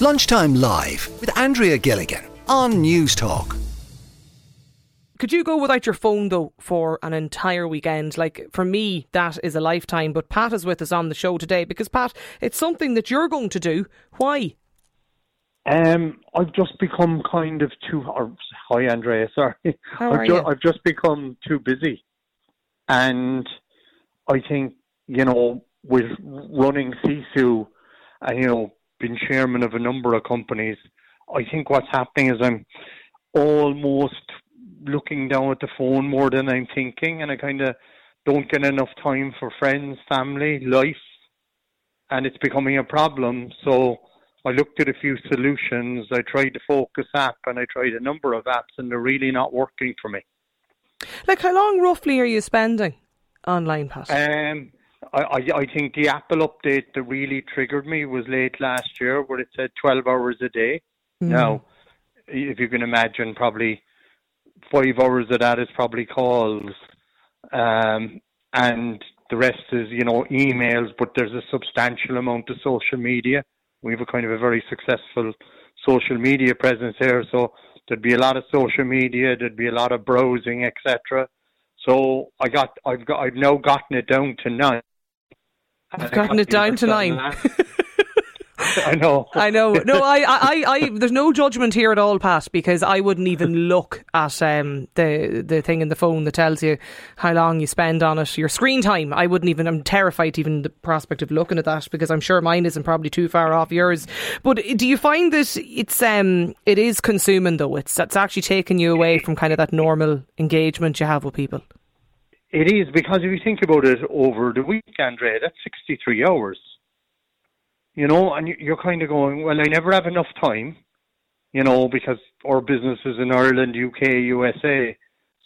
Lunchtime Live with Andrea Gilligan on Newstalk. Could you go without your phone though for an entire weekend? Like for me, that is a lifetime. But Pat is with us on the show today because Pat, it's something that you're going to do. Why? Um, I've just become kind of too. Or, hi, Andrea. Sorry, How I've, are ju- you? I've just become too busy, and I think you know with running SISU and you know being chairman of a number of companies, I think what's happening is I'm almost looking down at the phone more than I'm thinking, and I kind of don't get enough time for friends, family, life, and it's becoming a problem. So I looked at a few solutions. I tried the Focus app and I tried a number of apps, and they're really not working for me. Like how long roughly are you spending online, Pat? Um, I, I, I think the Apple update that really triggered me was late last year, where it said 12 hours a day. Now, if you can imagine, probably five hours of that is probably calls, um, and the rest is you know emails. But there's a substantial amount of social media. We have a kind of a very successful social media presence here, so there'd be a lot of social media. There'd be a lot of browsing, etc. So I got, I've got, I've now gotten it down to nine. I've gotten it down to nine. I know. I know. No, I, I, I, there's no judgment here at all, Pat, because I wouldn't even look at um, the the thing in the phone that tells you how long you spend on it, your screen time. I wouldn't even. I'm terrified even the prospect of looking at that because I'm sure mine isn't probably too far off yours. But do you find that it's um, it is consuming though? It's that's actually taking you away from kind of that normal engagement you have with people. It is because if you think about it over the weekend, Andrea, that's 63 hours. You know, and you- you're kind of going, well, I never have enough time, you know, because our business is in Ireland, UK, USA.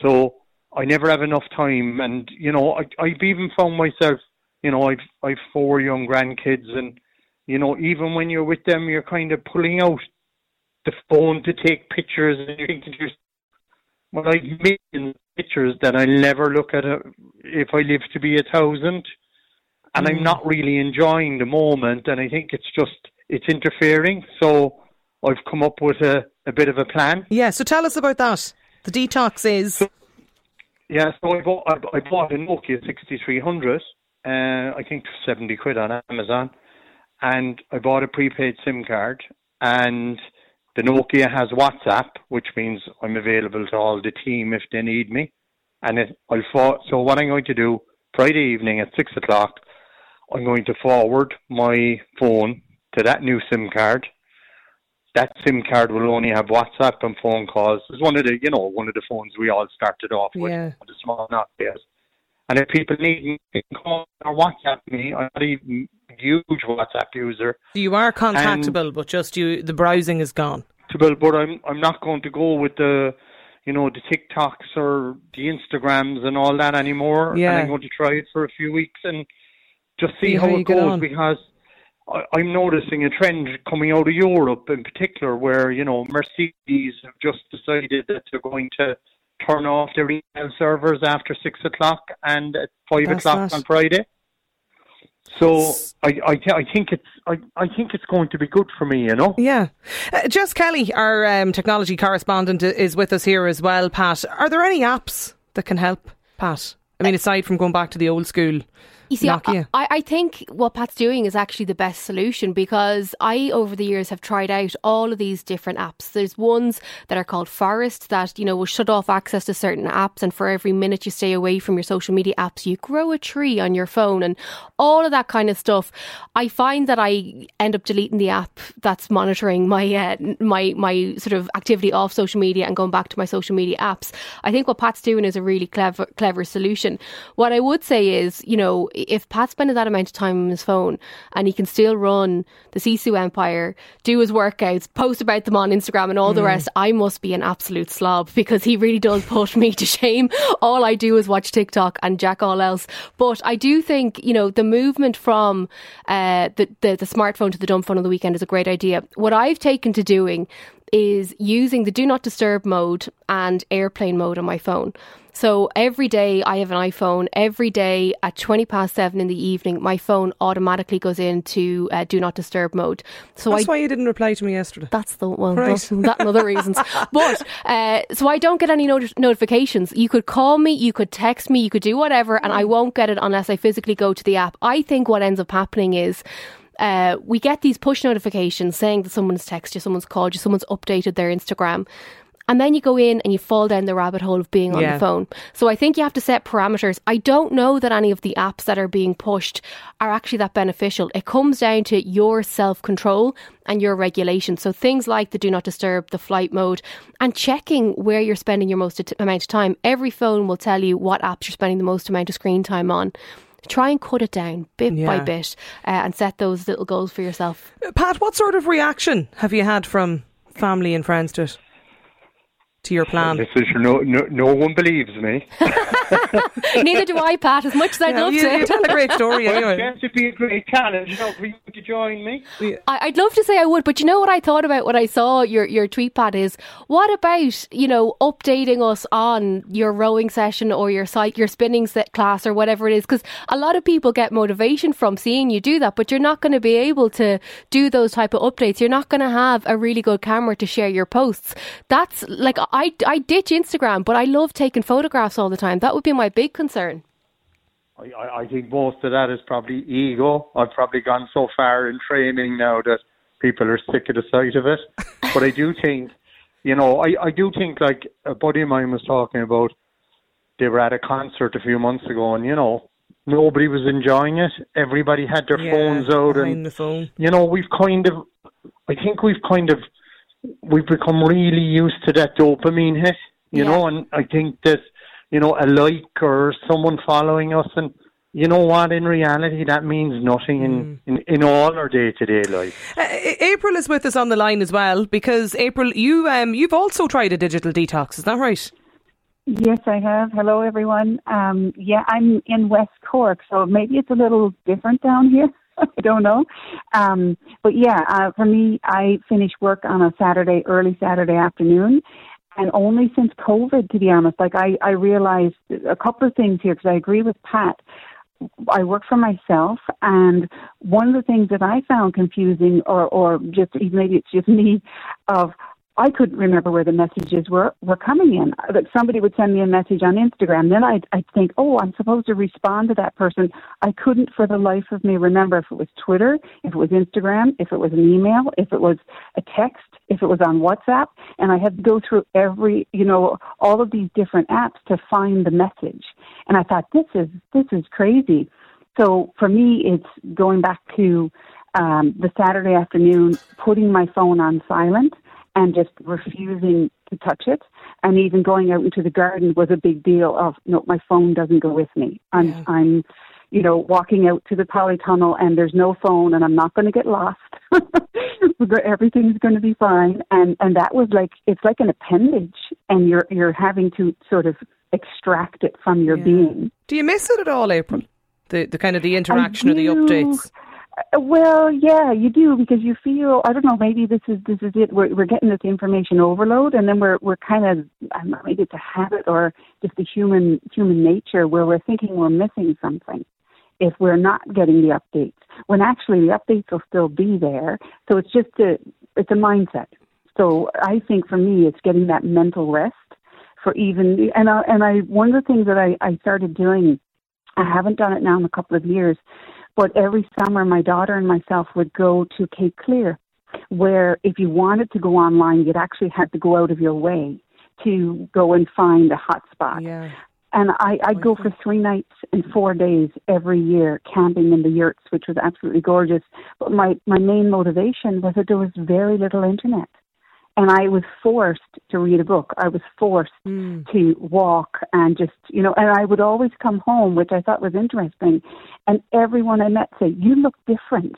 So I never have enough time. And, you know, I, I've even found myself, you know, I've, I've four young grandkids and, you know, even when you're with them, you're kind of pulling out the phone to take pictures and you're thinking to yourself, well, I've millions pictures that I'll never look at a, if I live to be a thousand. And I'm not really enjoying the moment, and I think it's just, it's interfering. So I've come up with a, a bit of a plan. Yeah. So tell us about that. The detox is. Yeah, so I bought, I, I bought a Nokia 6300, uh, I think 70 quid on Amazon, and I bought a prepaid SIM card, and the Nokia has WhatsApp, which means I'm available to all the team if they need me. And it, I'll for, so what I'm going to do Friday evening at six o'clock, I'm going to forward my phone to that new SIM card. That SIM card will only have WhatsApp and phone calls. It's one of the, you know, one of the phones we all started off with, Yeah. the small Nokias. And if people need me, they can call or WhatsApp me. I'm not even huge WhatsApp user. You are contactable, but just you. The browsing is gone. But I'm I'm not going to go with the, you know, the TikToks or the Instagrams and all that anymore. Yeah. And I'm going to try it for a few weeks and just see See how, how it goes because I, I'm noticing a trend coming out of Europe in particular where you know Mercedes have just decided that they're going to turn off their email servers after six o'clock and at five That's o'clock that. on Friday. So I I, I think it's I, I think it's going to be good for me, you know. Yeah. Uh, Jess Kelly, our um, technology correspondent, is with us here as well, Pat. Are there any apps that can help, Pat? I mean, aside from going back to the old school You see, I, Nokia. I, I think what Pat's doing is actually the best solution because I, over the years, have tried out all of these different apps. There's ones that are called Forest that, you know, will shut off access to certain apps. And for every minute you stay away from your social media apps, you grow a tree on your phone and all of that kind of stuff. I find that I end up deleting the app that's monitoring my, uh, my, my sort of activity off social media and going back to my social media apps. I think what Pat's doing is a really clever, clever solution. What I would say is, you know, if Pat's spending that amount of time on his phone and he can still run the Sisu empire, do his workouts, post about them on Instagram and all the rest, I must be an absolute slob because he really does put me to shame. All I do is watch TikTok and jack all else. But I do think, you know, the movement from uh, the, the, the smartphone to the dumb phone on the weekend is a great idea. What I've taken to doing is using the do not disturb mode and airplane mode on my phone. So every day I have an iPhone. Every day at 20 past seven in the evening, my phone automatically goes into uh, do not disturb mode. So That's I, why you didn't reply to me yesterday. That's the one. Right. That's, that and other reasons. but uh, so I don't get any not- notifications. You could call me, you could text me, you could do whatever, and I won't get it unless I physically go to the app. I think what ends up happening is uh, we get these push notifications saying that someone's texted you, someone's called you, someone's updated their Instagram. And then you go in and you fall down the rabbit hole of being on yeah. the phone. So I think you have to set parameters. I don't know that any of the apps that are being pushed are actually that beneficial. It comes down to your self control and your regulation. So things like the do not disturb, the flight mode, and checking where you're spending your most amount of time. Every phone will tell you what apps you're spending the most amount of screen time on try and cut it down bit yeah. by bit uh, and set those little goals for yourself. Pat, what sort of reaction have you had from family and friends to it? To your plan? Listen, no, no, no one believes me. Neither do I, Pat, as much as I'd yeah, love you, to. You tell a great story anyway. Well, it'd be a great challenge, you know, for you to join me. I, would love to say I would, but you know what I thought about when I saw your, your tweet, Pat, is what about, you know, updating us on your rowing session or your site, your spinning set class or whatever it is? Because a lot of people get motivation from seeing you do that, but you're not going to be able to do those type of updates. You're not going to have a really good camera to share your posts. That's like, I, I ditch Instagram, but I love taking photographs all the time. That would be my big concern. I, I think most of that is probably ego. I've probably gone so far in training now that people are sick of the sight of it. but I do think, you know, I, I do think like a buddy of mine was talking about they were at a concert a few months ago and, you know, nobody was enjoying it. Everybody had their yeah, phones out and the phone. you know, we've kind of I think we've kind of we've become really used to that dopamine hit, you yeah. know, and I think that, you know, a like or someone following us and you know what? In reality, that means nothing in, mm. in, in all our day to day life. Uh, April is with us on the line as well because April, you um, you've also tried a digital detox. Is that right? Yes, I have. Hello, everyone. Um, yeah, I'm in West Cork, so maybe it's a little different down here. I don't know. Um, but yeah, uh, for me, I finish work on a Saturday, early Saturday afternoon. And only since COVID, to be honest, like I, I realized a couple of things here because I agree with Pat. I work for myself, and one of the things that I found confusing, or, or just maybe it's just me, of I couldn't remember where the messages were were coming in. That somebody would send me a message on Instagram, then I'd I'd think, oh, I'm supposed to respond to that person. I couldn't, for the life of me, remember if it was Twitter, if it was Instagram, if it was an email, if it was a text, if it was on WhatsApp, and I had to go through every, you know, all of these different apps to find the message. And I thought, this is this is crazy. So for me, it's going back to um, the Saturday afternoon, putting my phone on silent and just refusing to touch it. And even going out into the garden was a big deal of no, my phone doesn't go with me. I'm yeah. I'm you know, walking out to the polytunnel and there's no phone and I'm not going to get lost. Everything's going to be fine. And, and that was like, it's like an appendage and you're, you're having to sort of extract it from your yeah. being. Do you miss it at all, April? The, the kind of the interaction or the updates? Well, yeah, you do because you feel I don't know. Maybe this is this is it. We're we're getting this information overload, and then we're we're kind of I don't know, maybe it's a habit or just the human human nature where we're thinking we're missing something if we're not getting the updates. When actually the updates will still be there. So it's just a it's a mindset. So I think for me, it's getting that mental rest for even and I, and I one of the things that I I started doing. I haven't done it now in a couple of years but every summer, my daughter and myself would go to Cape Clear, where if you wanted to go online, you'd actually have to go out of your way to go and find a hotspot. Yeah. And I, I'd go for three nights and four days every year camping in the yurts, which was absolutely gorgeous. But my, my main motivation was that there was very little internet and I was forced to read a book. I was forced mm. to walk and just, you know, and I would always come home, which I thought was interesting. And everyone I met said, "You look different."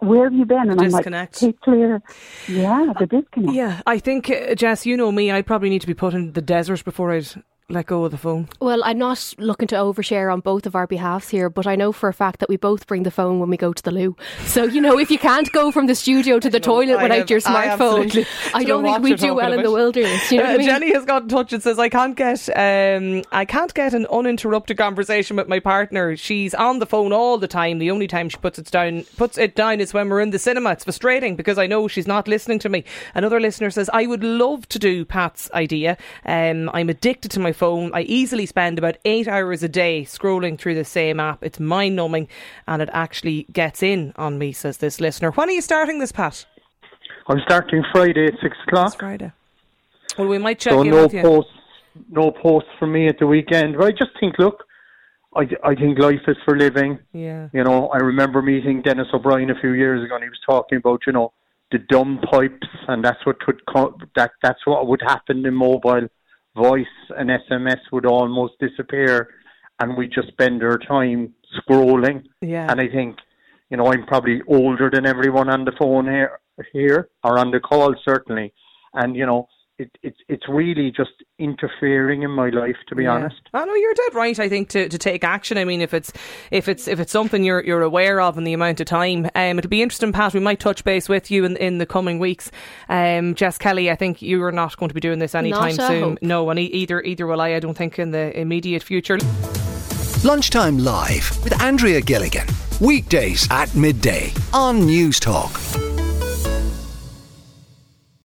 Where have you been? And disconnect. I'm like, Cape Clear. Yeah, the disconnect. Yeah, I think, uh, Jess, you know me, I'd probably need to be put in the desert before I'd let go of the phone? Well, I'm not looking to overshare on both of our behalves here, but I know for a fact that we both bring the phone when we go to the loo. So, you know, if you can't go from the studio to the toilet I without have- your smartphone, absolutely I, don't think we you're do well in the wilderness. You know what Uh, I mean? Jenny has got in touch and says, "I can't get, um, I can't get an uninterrupted conversation with my partner. She's on the phone all the time. The only time she puts it down, puts it down, is when we're in the cinema. It's frustrating because I know she's not listening to me." Another listener says, "I would love to do Pat's idea. Um, I'm addicted to my phone. I easily spend about eight hours a day scrolling through the same app. It's mind numbing, and it actually gets in on me." Says this listener. When are you starting this, Pat? I'm starting Friday at six o'clock. It's Friday. Well, we might check So in no with you. posts, no posts for me at the weekend. But I just think, look, I, I think life is for living. Yeah. You know, I remember meeting Denis O'Brien a few years ago, and he was talking about, you know, the dumb pipes, and that's what would co- that that's what would happen in mobile voice and SMS would almost disappear, and we just spend our time scrolling. Yeah. And I think, you know, I'm probably older than everyone on the phone here, here or on the call certainly, and you know, it, it's it's really just interfering in my life, to be Yeah. honest. I know you're dead right. I think to, to take action. I mean, if it's if it's if it's something you're you're aware of in the amount of time, um, it'll be interesting, Pat. We might touch base with you in in the coming weeks. Um, Jess Kelly, I think you are not going to be doing this anytime Not soon. hope. No, and e- either either will I. I don't think in the immediate future. Lunchtime Live with Andrea Gilligan. Weekdays at midday on Newstalk.